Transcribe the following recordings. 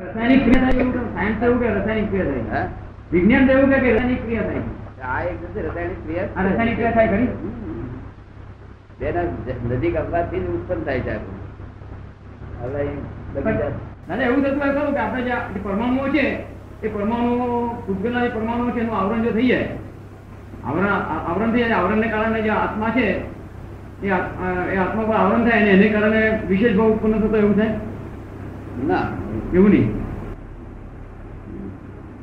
રાસાયણિક ક્રિયા થાય એવું સાયન્સ એવું કે રાસાયણિક ક્રિયા થાય? વિજ્ઞાન એવું કે રાસાયણિક ક્રિયા થાય? આ એક રાસાયણિક ક્રિયા રાસાયણિક ક્રિયા થાય ખરી તેના નજીક આવવાથી ઉત્પન્ન થાય છે. હવે એવું થતું હોય ખરું કે આપણે જે પરમાણુઓ છે એ પરમાણુ ભૂતગલના જે પરમાણુ છે એનું આવરણ જો થઈ જાય આવરણ આવરણ થઈ જાય આવરણને કારણે જે આત્મા છે એ આત્મા પર આવરણ થાય અને એને કારણે વિશેષ ભાવ ઉત્પન્ન થતો એવું થાય? ના. એવું નહીં.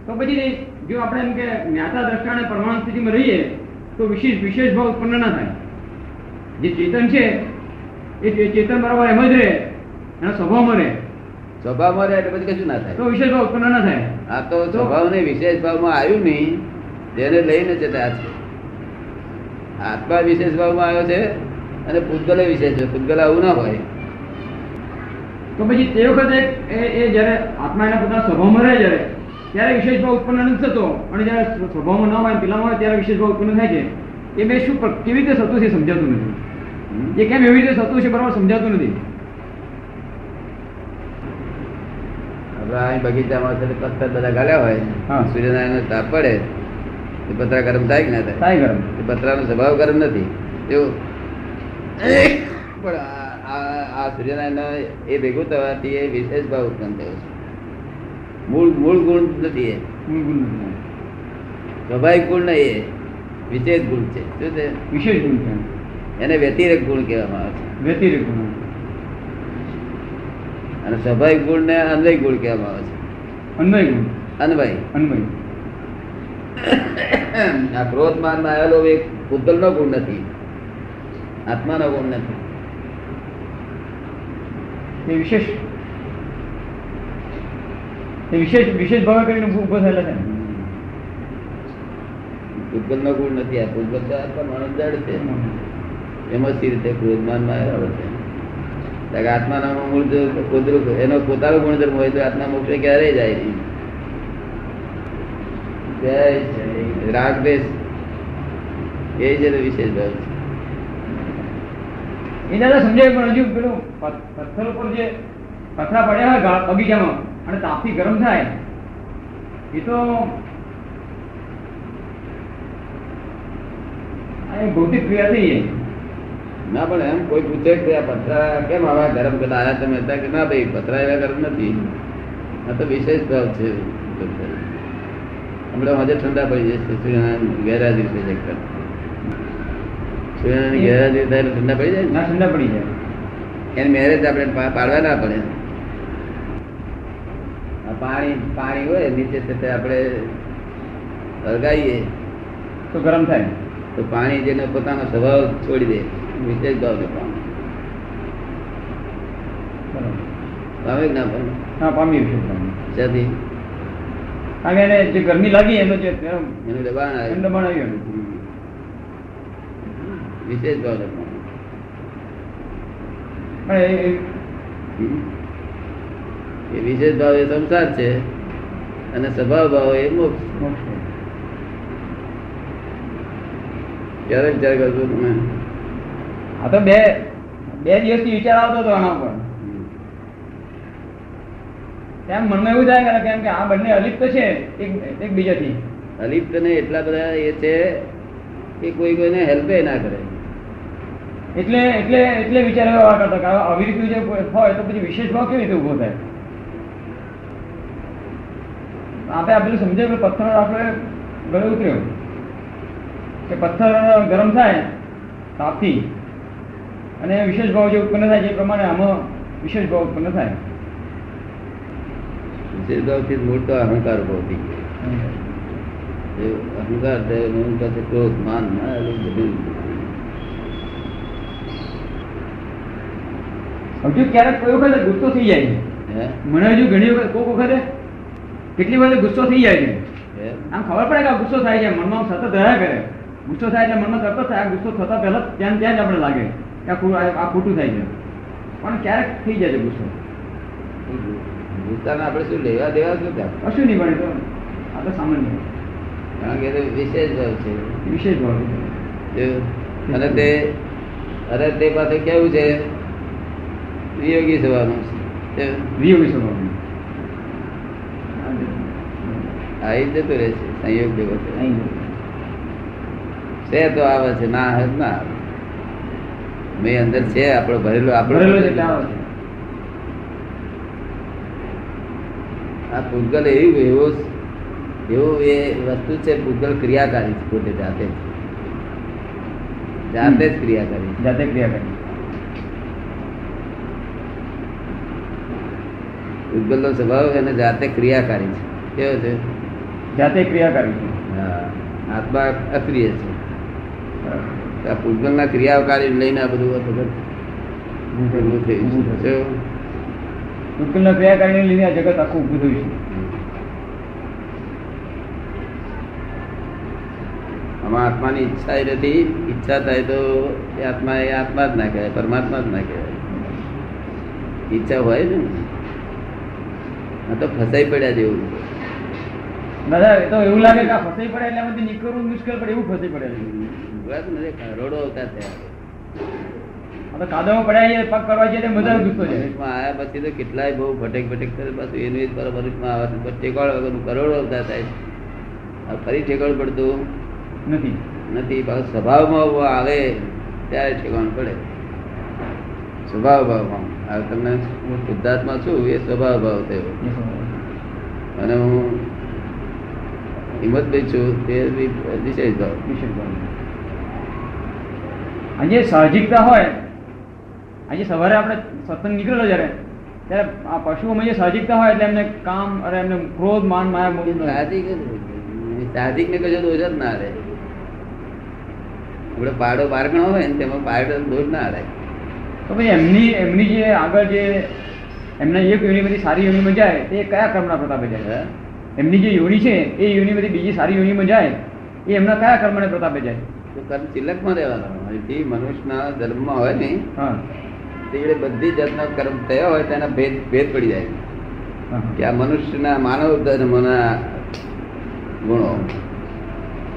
તો પછી જો આપણે એમ કે જ્ઞાતા દ્રષ્ટાને પરમાણુ સ્થિતિમાં રહીએ તો વિશેષ વિશેષ ભાવ ઉત્પન્ન ના થાય. જે ચેતન છે એ ચેતન બરાબર એમ જ રહે. એનો સ્વભાવમાં રહે. સ્વભાવમાં રહે એટલે પછી કશું ના થાય. તો વિશેષ ભાવ ઉત્પન્ન ના થાય. આ તો સ્વભાવને વિશેષ ભાવમાં આવ્યું નહીં તેને લઈને જતા છે આત્મા વિશેષ ભાવમાં આવ્યો છે અને પૂતગલે વિશેષ છે. પૂતગલ આવું ના હોય. તો પછી તે વખતે એ જ્યારે આત્મા એના પોતાના સ્વભાવમાં રહે જ્યારે ત્યારે વિશેષ ભાવ ઉત્પન્ન નથી થતો. અને જ્યારે સ્વભાવમાં ના હોય પેલામાં હોય ત્યારે વિશેષ ભાવ ઉત્પન્ન થાય છે. એ બે શું કેવી રીતે થતું છે સમજાતું નથી. એ કેમ એવી રીતે થતું છે બરાબર સમજાતું નથી. અહીં બગીચામાં છે પથ્થર બધા ગાલ્યા હોય. હા. તાપ પડે. એ પતરા ગરમ થાય કે ના થાય? થાય ગરમ. એ પતરાનો સ્વભાવ ગરમ નથી. એવું. પણ આ- સૂર્યનારાયણ એ ભેગું થવાથી એ વિશેષ ભાવ ઉત્પન્ન થયો છે. મૂળ મૂળ ગુણ નથી એ. સ્વાભાવિક ગુણ નહીં એ. વિશેષ ગુણ છે. શું છે? વિશેષ ગુણ છે. એને વ્યતિરેક ગુણ કહેવામાં આવે છે. વ્યતિરેક ગુણ. અને સ્વાભાવિક ગુણ ને અન્વય ગુણ કહેવામાં આવે છે. અન્વય ગુણ. અન્વય. અન્વય. આ ક્રોધ માનમાં આવેલો એક ભૂતલ નો ગુણ નથી. આત્માનો ગુણ નથી. એ વિશેષ એ વિશેષ વિશેષ ભાવે કરીને ઊભો થયેલા છે ભૂતગલ નો ગુણ નથી આ ભૂતગલ તો આત્મા માણસ જડ છે. એમાં સ્થિર રીતે છે? કે આત્માના મૂળ જો એનો પોતાનો ગુણધર્મ હોય તો આત્મા મોક્ષે ક્યારે જાય જય રાગ દેશ એ જ વિશેષ ભાવ છે. એ દાદા સમજાય પણ હજુ પેલું પથ્થર ઉપર જે પથરા પડ્યા હોય બગીચામાં, અને તાપથી ગરમ થાય, એ તો ભૌતિક ક્રિયા થઈ જાય. ના, પણ એમ કોઈ પૂછે કે આ પથરા કેમ આવા ગરમ કરતા આયા તમે હતા કે ના ભાઈ, પથરા એવા ગરમ નથી. આ તો વિશેષ ભાવ છે. હમણાં હજે ઠંડા પડી જશે, સૂર્યનારાયણ ગેરહાજરી થઈ જાય. સૂર્યનારાયણ ગેરહાજરી થાય ઠંડા પડી જાય ના? ઠંડા પડી જાય. એને મેરેજ આપણે પાડવા ના પડે. પાણી પાણી હોય નીચે તે આપણે હળગાવીએ તો ગરમ થાય. તો પાણી જેને પોતાનો સ્વભાવ છોડી દે. વિશેષ ભાવ પામે કે ના પામે હા પામી છે પામી ત્યાંથી કારણ એને જે ગરમી લાગી એનો જે એનું દબાણ દબાણ આવ્યું. વિશેષ ભાવ એ- વિશેષ ભાવ એ સંસાર છે અને સ્વભાવ ભાવ એ મોક્ષ. ક્યારેક ક્યારેક હજુ તમે? આ તો બે બે દિવસથી વિચાર આવતો હતો આના ઉપર. એમ મનમાં એવું થાય કે કેમ કે આ બંને અલિપ્ત છે એક એકબીજાથી અલિપ્ત ને એટલા બધા એ છે કે કોઈ કોઈને હેલ્પે ના કરે. એટલે એટલે એટલે વિચાર એવા કરતા કે આવી રીતનું જે હોય તો પછી વિશેષ ભાવ કેવી રીતે ઊભો થાય? આપણે આ પેલું સમજાય પથ્થર આપણે ગળે ઉતર્યો. કે પથ્થર ગરમ થાય તાપથી અને વિશેષ ભાવ જે ઉત્પન્ન થાય જે એ પ્રમાણે આમાં વિશેષ ભાવ ઉત્પન્ન થાય. વિશેષ ભાવથી મૂળ તો અહંકાર ઊભો થઈ ગયો. અહંકાર. માન ના એ બધું હજુ ક્યારેક કોઈ વખતે ગુસ્સો થઈ જાય છે મને હજુ ઘણી વખત કોઈક વખતે કેટલી વખતે ગુસ્સો થઈ જાય છે. આમ ખબર પડે કે ગુસ્સો થાય છે મનમાં સતત રહ્યા કરે. ગુસ્સો થાય એટલે મનમાં સતત થાય ગુસ્સો થતા પહેલા ત્યાં ત્યાં જ આપણે લાગે કે આ ખોટું- થાય છે. પણ ક્યારેક થઈ જાય છે ગુસ્સો. ગુસ્સાને આપણે શું લેવા દેવા શું ત્યાં કશું નહીં બને તો. આ તો સામાન્ય. કારણ કે વિશેષ ભાવ છે. વિશેષ ભાવ અને તે અરે તે પાસે કેવું છે? વિયોગી થવાનું છે તે વિયોગી સ્વભાવ આવી જતું રહે છે સંયોગ જેવો છે અહીં છે તો આવે છે ના આવે તો ના આવે મેં અંદર છે આપણો ભરેલો આપણો ભરેલો છે એટલે આવે છે. આ પૂતગલ એવી એવો એવું એ વસ્તુ છે પૂતગલ ક્રિયાકારી છે પોતે જાતે જ. જાતે જ ક્રિયાકારી છે. જાતે ક્રિયા પૂતગલનો સ્વભાવ એને જાતે ક્રિયાકારી છે. કેવો છે? જાતે ક્રિયાકારી છે. હા આત્મા અક્રિય છે. આ પૂતગલના ક્રિયાકારી લઈને આ બધું હતું. થયું. છે. આ જગત આખું થયું છે. આમાં આત્માની ઈચ્છા એ નથી. ઈચ્છા થાય તો આત્મા એ આત્મા જ ના કહેવાય પરમાત્મા જ ના કહેવાય. ઈચ્છા હોય ને. આ તો ફસાઈ પડ્યા જેવું. દાદા તો એવું લાગે કે ફસાઈ પડે એટલે આમાંથી નીકળવું મુશ્કેલ પડે એવું ફસાઈ પડે કરોડો અવતાર થયા તો કાદવમાં પડ્યા પગ કરવા જઈએ તો મજા ગુસ્સો છે આયા પછી તો કેટલાય બહુ ભટેક ભટેક કરે પાછું એનું જ આવે છે. વગરનું કરોડો અવતાર થાય આ ફરી ઠેકાણ પડતું? નથી. નથી પાછું સ્વભાવમાં આવે ત્યારે ઠેકાણ પડે. સ્વભાવ ભાવમાં. આ તમને હું શુદ્ધાત્મા છું એ સ્વભાવ ભાવ થયો. અને હું હિંમતભાઈ છું તે વિશેષ ભાવ. આજે સાહજિકતા હોય આજે સવારે આપણે સત્સંગ નીકળેલો જ્યારે ત્યારે આ પશુઓમાં જે સાહજિકતા હોય એટલે એમને કામ અરે એમને ક્રોધ માન માયા. સાહજિક સાહજિક ને કશો દોષ જ ના રહે. આપણે પાડો બારગણો હોય ને તેમાં પાડો દોષ ના રહે. તો પછી એમની એમની જે આગળ જે એમના એક યોનિમાંથી સારી યોનિમાં જાય તે કયા કર્મના પ્રતાપે જાય એમની જે યોની છે એ યોનિમાંથી બીજી સારી યોનિમાં જાય એ એમના કયા કર્મને પ્રતાપે જાય? તો કર્મ તિલકમાં રહેવાનો જે મનુષ્યના ધર્મમાં હોય ને હા. તે બધી જાતના કર્મ થયા હોય તેના ભેદ ભેદ પડી જાય. કે આ મનુષ્યના માનવ ધર્મના ગુણો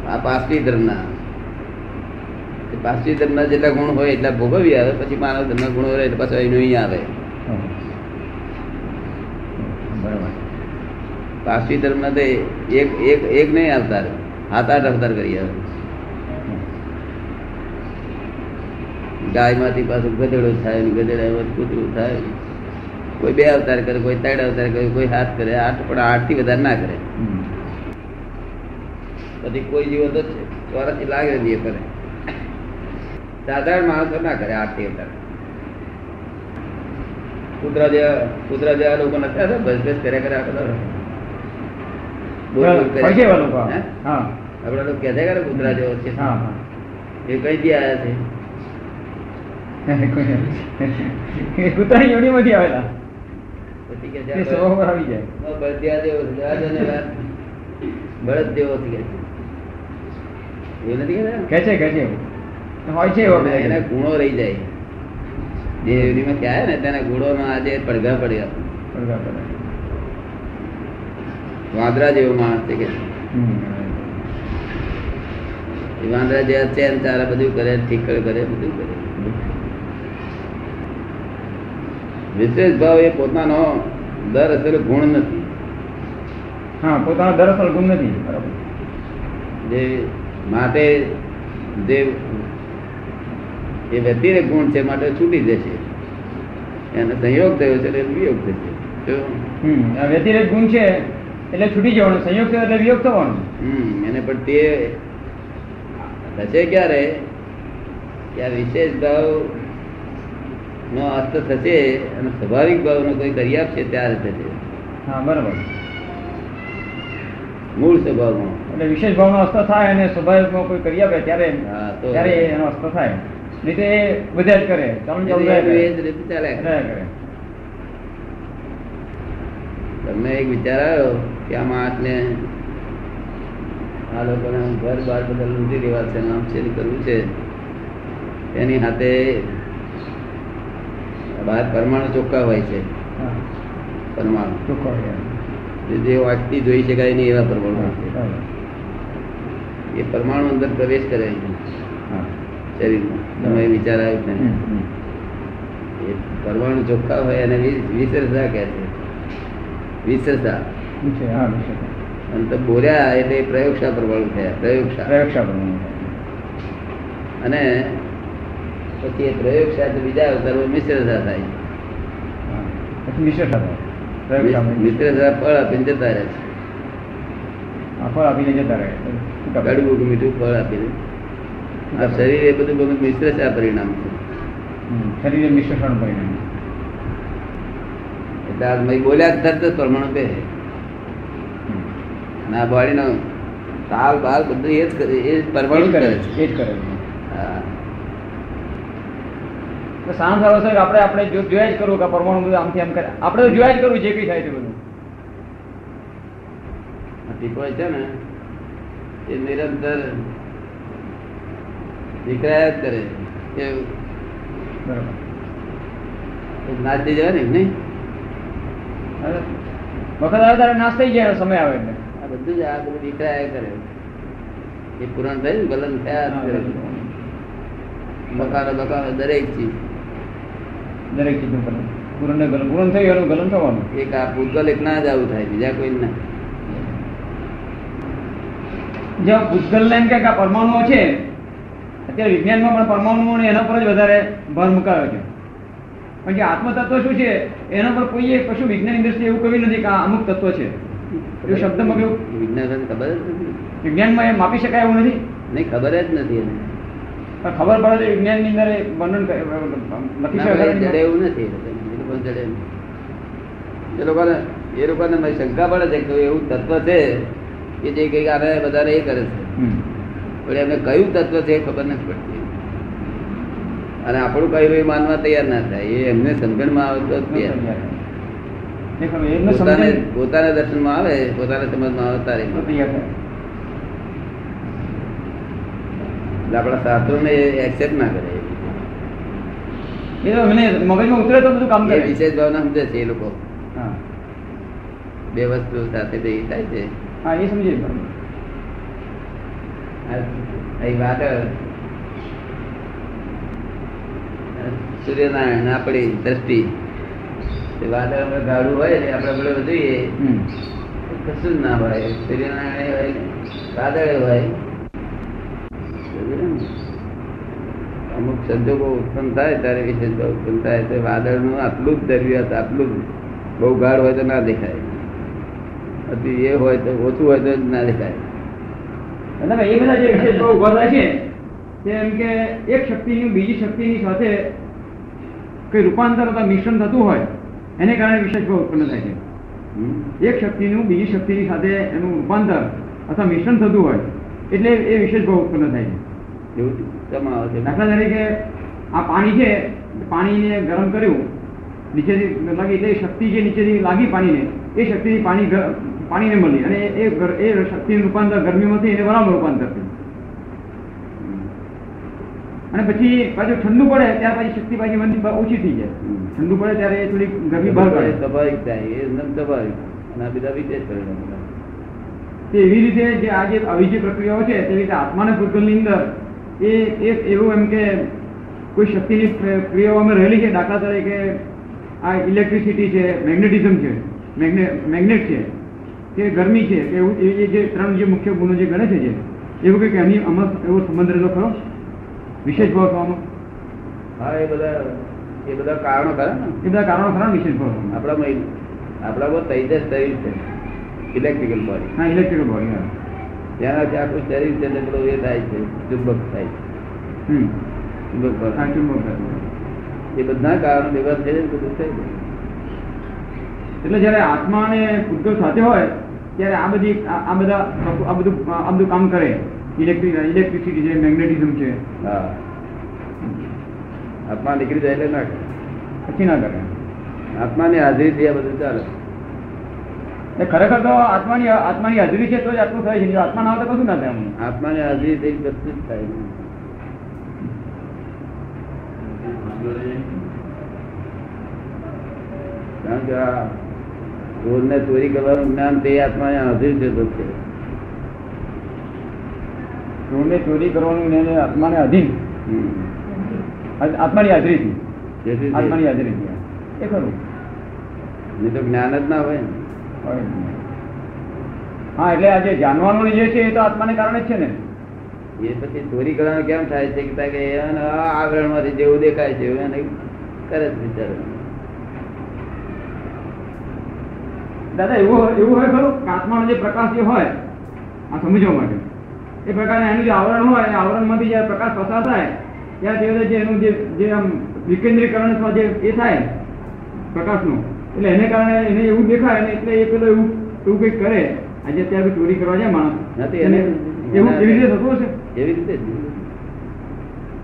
આ પાસ્તી ધર્મના. તે ધર્મ ધર્મના જેટલા ગુણ હોય એટલા ભોગવી આવે પછી માનવ ધર્મના ગુણો રહે એટલે પાછો એનો અહીં આવે. પાસવી ધર્મના તો એક એક એક નહીં આવતાર હાથ આઠ અવતાર કરી આવે. ગાયમાંથી પાછું ગધેડો થાય ને ગધેડામાંથી કૂતરું થાય. કોઈ બે અવતાર કરે કોઈ ત્રણ અવતાર કરે કોઈ હાથ કરે આઠ પણ આઠથી વધારે ના કરે. પછી કોઈ જીવત તો છે. ચોરાસી લાગે એ કરે. સાધારણ માણસો ના કરે આઠ અવતાર કૂતરા જેવા કૂતરા જેવા લોકો નથી. હતા બસ બસ કર્યા કર્યા. લોકો. છે કૂતરા જેવો છે. એ કઈ થી આવ્યા છે? આવેલા. પછી કે આવી જાય. બળદિયા જેવો આ બળદ જેવો છે. એવું નથી કે છે કે છે. એવું. હોય છે એના ગુણો રહી જાય. જે યોનિમાં ક્યાં ને તેના ગુણોમાં આજે પડઘા પડ્યા. વાંદરા જેવો માણસ છે કે. વાંદરા જેવા ચેન તારા બધું કરે ઠીક કરે બધું કરે. વિશેષ ભાવ એ પોતાનો દર અસર ગુણ નથી. હા પોતાનો દરઅસલ ગુણ નથી. બરાબર. જે માટે જે એ વ્યતિરેક ગુણ છે માટે છૂટી જશે. એને સંયોગ થયો છે એટલે વિયોગ થશે. વ્યતિરેક ગુણ છે એટલે છૂટી જવાનું સંયોગ થયો એટલે વિયોગ થવાનો. હમ એને પણ તે થશે ક્યારે? કે આ વિશેષ ભાવ નો અસ્ત થશે અને સ્વાભાવિક ભાવનો કોઈ કરી આપશે ત્યારે થશે. હા બરાબર. મૂળ સ્વભાવમાં. એટલે વિશેષ ભાવનો અસ્ત થાય અને સ્વાભાવિકમાં કોઈ કરી આપે ત્યારે ત્યારે એનો અસ્ત થાય. નહીં તો એ બધા જ કરે. તમને એક વિચાર આવ્યો કે આ માણસને આ લોકોને ઘર બાર બધા લૂંટી લેવા છે નામ છે કરવું છે. એની હાથે બહાર પરમાણુ ચોખ્ખા હોય છે. પરમાણુ. ચોખ્ખા. જે- વાંચતી જોઈ શકાય નહીં એવા પરમાણુ છે. એ પરમાણુ અંદર પ્રવેશ કરે છે. શરીરમાં. તમે વિચાર આવ્યો. એ પરમાણુ ચોખ્ખા હોય એને વિસરતા કહે છે. વિશે. અને તો બોલ્યા એટલે પ્રયોગશા પરમાણુ થયા પ્રયોગશા પ્રયોગશા પરમાણુ અને પછી એ પ્રયોગશા તો બીજા અવતારો મિશ્રતા થાય. મિશ્રતા મિશ્રતા ફળ આપીને જતા રહે છે. ફળ આપીને જતા રહે. કડવું મીઠું ફળ આપીને. આ શરીર એ બધું બધું પરિણામ છે હમ. શરીરે મિશ્રણ પરિણામ. એટલે આ મેં બોલ્યા તરત જ બે. અને આ બોડીનો તાલ બાલ બધું એ જ કરે એ જ પરમાણુ કરે છે એ જ કરે છે. હા. આપણે આપણે જો- જોયા જ કરવું કે પરમાણુ બધું આમથી આમ કરે. આપણે તો જોયા જ કરવું જે કંઈ થાય છે બધું. ટીપો છે ને એ નિરંતર વિકરાયા જ કરે કે બરાબર. નાચી જવાય ને નહીં? વખત આવે તારે નાશ થઈ જાય સમય આવે એટલે. આ બધું જ આ બધું વિકરાયા કરે. એ પૂરણ થયું ગલન થયા કરે. મકાનો બકારો દરેક ચીજ. દરેક ચીજનું ગલન પૂરણ ને ગલન પૂરણ થયું એનું ગલન થવાનું. એક આ ભૂતગલ એક ના જ આવું થાય બીજા કોઈ ના. જો ભૂતગલ ને એમ કે આ પરમાણુઓ છે અત્યારે વિજ્ઞાનમાં પણ પરમાણુ એના પર જ વધારે ભર મુકાયો છે. પણ જે આત્મતત્વ શું છે? એના પર કોઈએ કશું વિજ્ઞાન દ્રષ્ટિએ એવું કહ્યું નથી કે આ અમુક તત્વ છે. એ શબ્દમાં કેવું વિજ્ઞાન ખબર વિજ્ઞાનમાં એ માપી શકાય એવું નથી? નહીં ખબર જ નથી એને. પણ ખબર પડે તો વિજ્ઞાનની અંદર વર્ણન લખી શકાય એવું નથી. એ લોકોને એ લોકોને શંકા પડે છે કે એવું તત્વ છે કે જે કંઈક આને બધાને એ કરે છે. પણ એમને કયું તત્વ છે ખબર નથી પડતી. અને આપણું કયું એ માનવા તૈયાર ના થાય. એ એમને સમજણમાં આવે તો પોતાને પોતાના દર્શનમાં આવે પોતાના સમજમાં આવે તારે આપણા શાસ્ત્રોને એક્સેપ્ટ ના કરે. મગજમાં ઉતરે તો બધું કામ કરે. વિશેષ ભાવના સમજે છે એ લોકો. હા. બે વસ્તુ સાથે ભેગી થાય છે. હા એ સમજી અહીં વાદળ સૂર્યનારાયણ આપણી દ્રષ્ટિ. વાદળ અમે ગાઢું હોય ને આપણે બધું જોઈએ. કશું જ ના હોય. સૂર્યનારાયણ હોય વાદળ હોય. અમુક સંજોગો ઉત્પન્ન થાય ત્યારે એ ભાવ ઉત્પન્ન થાય. તો વાદળનું આટલું જ જરૂરિયાત આટલું જ બહુ ગાઢ હોય તો ના દેખાય. અતિ એ હોય તો ઓછું હોય તો ના દેખાય. એટલે એ બધા જે વિશેષ ઊભા થાય છે તે એમ કે એક શક્તિની બીજી શક્તિની સાથે કઈ રૂપાંતર અથવા મિશ્રણ થતું હોય એને કારણે વિશેષ ભાવ ઉત્પન્ન થાય છે. એક શક્તિનું બીજી શક્તિની સાથે એનું રૂપાંતર અથવા મિશ્રણ થતું હોય એટલે એ વિશેષ ભાવ ઉત્પન્ન થાય છે. એવું છે. દાખલા તરીકે આ પાણી છે પાણીને ગરમ કર્યું નીચેથી લાગી એટલે શક્તિ જે નીચેથી લાગી પાણીને એ શક્તિ પાણી પાણીને મળી અને એ એ શક્તિનું રૂપાંતર ગરમીમાંથી એને વરાળમાં રૂપાંતર થયું. અને પછી પાછું ઠંડુ પડે ત્યાર પછી શક્તિ પાછી ઓછી થઈ જાય. ઠંડુ પડે ત્યારે એ થોડી ગરમી બહાર પડે સ્વાભાવિક થાય એ એકદમ સ્વાભાવિક અને આ બધા વિદેશ પરિણામ તે એવી રીતે જે આ જે આવી જે પ્રક્રિયાઓ છે તેવી રીતે આત્માના ભૂતગલની અંદર એ એક એવું એમ કે કોઈ શક્તિની પ્ર- ક્રિયાઓ અમે રહેલી છે દાખલા તરીકે આ ઇલેક્ટ્રિસિટી છે મેગ્નેટિઝમ છે. મેગ્નેટ છે. કે ગરમી છે કે એવું એ જે ત્રણ જે મુખ્ય ગુણો જે ગણે છે જે એવું કંઈક એની આમાં એવો સંબંધ રહેલો ખરો? વિશેષ ભાવ થવાનો? હા એ બધા એ બધા કારણો ખરા ને. એ બધા કારણો ખરા વિશેષ ભાવ? આપણામાં આપણામાં તૈજસ શરીર છે. ઇલેક્ટ્રિકલ બોડી હા ઇલેક્ટ્રિકલ બોડી હા. તેનાથી આખું શરીર છે એટલે પેલું એ થાય છે ચુંબક થાય છે. હમ. ચુંબક ચુંબક એ બધા કારણો ભેગા થઈ જાય બધું થઈ જાય. એટલે જયારે આત્મા અને ભૂતગલ સાથે હોય ત્યારે આ બધી આ આ બધા આ બધું આ બધું કામ કરે. ઇલેક્ટ્રિક ઇલેક્ટ્રિસિટી છે મેગ્નેટિઝમ છે. આત્મા નીકળી જાય એટલે ના કરે. પછી ના કરે. આત્માની હાજરી આ બધું ચાલે. ખરેખર તો આત્માની આત્માની હાજરી છે તો જ આટલું થાય છે. આત્મા ના હોય તો કશું ના થાય આત્માની હાજરી થઈ બધું જ થાય. કારણ કે આ ચોરને ચોરી કરવાનું જ્ઞાન તે આત્મા હાજરી છે તો છે. ચોરને ચોરી કરવાનું જ્ઞાન આત્માને અધીન આત્માની હાજરીથી જેથી આત્માની હાજરીથી એ ખરું. નહીં તો જ્ઞાન જ ના હોય ને. હા એટલે આજે જાણવાનું જે છે એ તો આત્માને કારણે જ છે ને. એ પછી ચોરી કરવાનું કેમ થાય છે? કે આવરણમાંથી જેવું દેખાય છે એને કરે જ વિચાર. દાદા એવું એવું હોય ખરું? કાચમાં જે પ્રકાશ જે હોય આ સમજવા માટે. એ પ્રકારના એનું જે આવરણ હોય એ આવરણમાંથી જ્યારે પ્રકાશ પસાર થાય ત્યારે તે જે એનું જે જે આમ વિકેન્દ્રીકરણ અથવા જે એ થાય પ્રકાશનું એટલે એને કારણે એને એવું દેખાય અને એટલે એ પેલો એવું એવું કંઈક કરે. આજે અત્યારે ચોરી કરવા જાય માણસ. નથી એને એવું એવી રીતે થતું હશે? એવી રીતે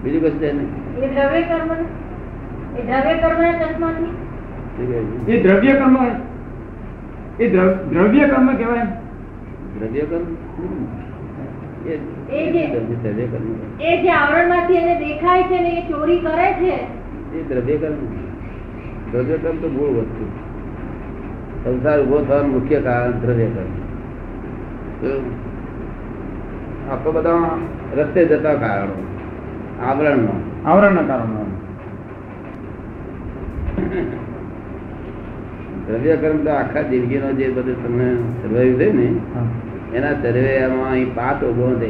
બીજું કશું છે નહીં. એ દ્રવ્ય કર્મ એ દ્રવ્ય કર્મ એ દ્રવ્ય કર્મ એ દ્રવ્ય કર્મ કહેવાય દ્રવ્ય કર્મ એ એ જે- દ્રવ્ય કર્મ એ જે આવરણમાંથી એને દેખાય છે ને એ ચોરી કરે છે? એ દ્રવ્ય કર્મ દ્રવ્ય કર્મ તો મૂળ વસ્તુ. સંસાર ઊભો થવાનું મુખ્ય કારણ દ્રવ્ય કર્મ આખો બધા રસ્તે જતા કારણો. આવરણનો. આવરણના કારણે. દ્રવ્ય કર્મ તો આખા જિંદગીનો જે બધું તમને સર્વાઈવ છે ને એના સર્વેમાં અહીં પાટો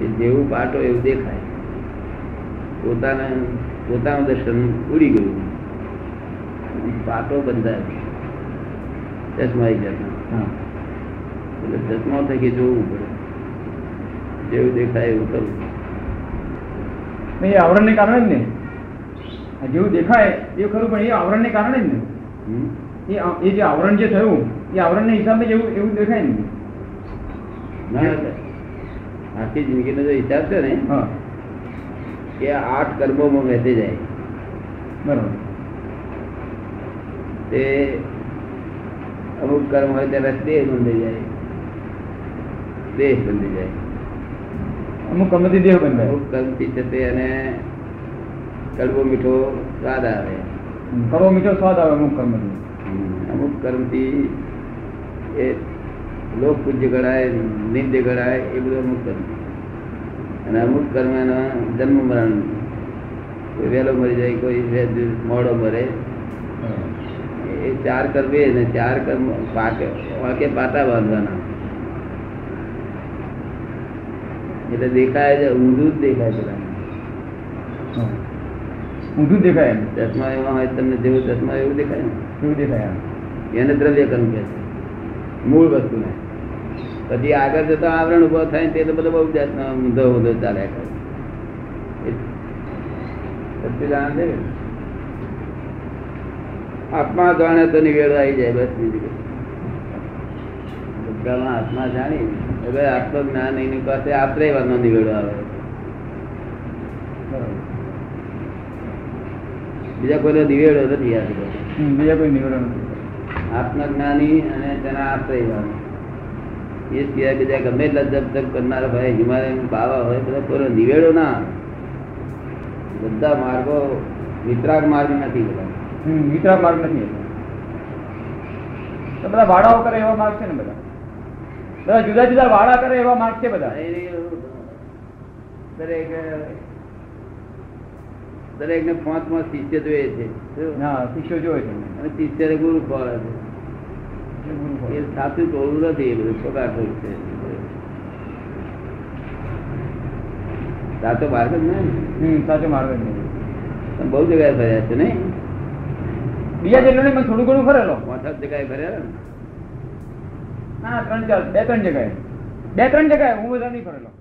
એ જેવું પાટો એવું દેખાય. પોતાને પોતાનું દર્શન ઉડી ગયું. પાટો બંધાય. ચશ્મા આવી જતા હા. એટલે ચશ્મા થકી જોવું પડે. જેવું દેખાય એવું કરવું. એ આવરણને કારણે જ ને. આ જેવું દેખાય એ ખરું પણ એ આવરણને કારણે જ ને? એ જે આવરણ જે થયું એ આવરણ ના હિસાબે જેવું એવું દેખાય ને. આખી જિંદગીનો જે હિસાબ છે ને એ આઠ કર્મોમાં વહેતી જાય. બરાબર. તે અમુક કર્મ હોય ત્યારે દેહ બંધાઈ જાય. દેહ બંધી જાય. અમુક કર્મથી દેહ બંધાય અમુક કર્મથી છે તે એને કડવો મીઠો સ્વાદ આવે. કરવો મીઠો સ્વાદ આવે અમુક કર્મ અમુક કર્મથી એ લોક પૂજ્ય ગણાય નિંદ્ય ગણાય એ બધું અમુક કર્મ. અને અમુક કર્મ એના જન્મ મરણ. વહેલો મરી જાય કોઈ મોડો મરે. એ ચાર કર્મ એ ને ચાર કર્મ પાકે વાંકે પાટા બાંધવાના. એટલે દેખાય છે ઊંધું જ દેખાય હા. ઊંધું દેખાય એમ. ચશ્મા એવા હોય તમને જેવું ચશ્મા એવું દેખાય ને શું દેખાય એને દ્રવ્ય કર્મ કે છે. મૂળ વસ્તુને. પછી આગળ જતા આવરણ ઊભો થાય તે તો બધો બહુ જાતનો ઊંધો ઊંધો ચાલ્યા કરે આત્મા જાણે તો નિવેડ આવી જાય બસ બીજું. બધામાં આત્મા જાણી. હવે આત્મજ્ઞાન એની પાસે આશ્રયવાનો નિવેડો આવે. બરાબર. બીજા કોઈનો નિવેડો નથી આ બધો. બીજા કોઈ નિવેડો નથી. આત્મજ્ઞાની અને તેના આશ્રયવાળો એ સિવાય બીજા ગમે એટલા જપ જપ કરનારા ભાઈ હિમાલય બાવા હોય બધા કોઈ નિવેડો ના બધા માર્ગો વિતરાગ માર્ગ નથી બધા. વિતરાગ માર્ગ નથી બધા વાડાઓ કરે એવા માર્ગ છે ને બધા? બધા જુદા જુદા વાડા કરે એવા માર્ગ છે બધા? દરેક દરેક ને પાંચ પાંચ શિષ્ય જોઈએ છે. શિષ્ય હા જોવે છે. અને શિષ્ય ગુરુ ખોળે છે. એ સાચું ટોળું નથી એ બધું છોકાઠોળ છે. સાચો માર્ગ જ હમ સાચો માર્ગ જ નહીં. બહુ જગ્યાએ ફર્યા છે નહીં? બીજા જેટલો નહીં પણ થોડું ઘણું ફરેલો. પાંચ સાત જગ્યાએ ફર્યા ને? ના ત્રણ ચાર બે ત્રણ જગ્યાએ. બે ત્રણ જગ્યાએ હું બધા નહીં ફરેલો.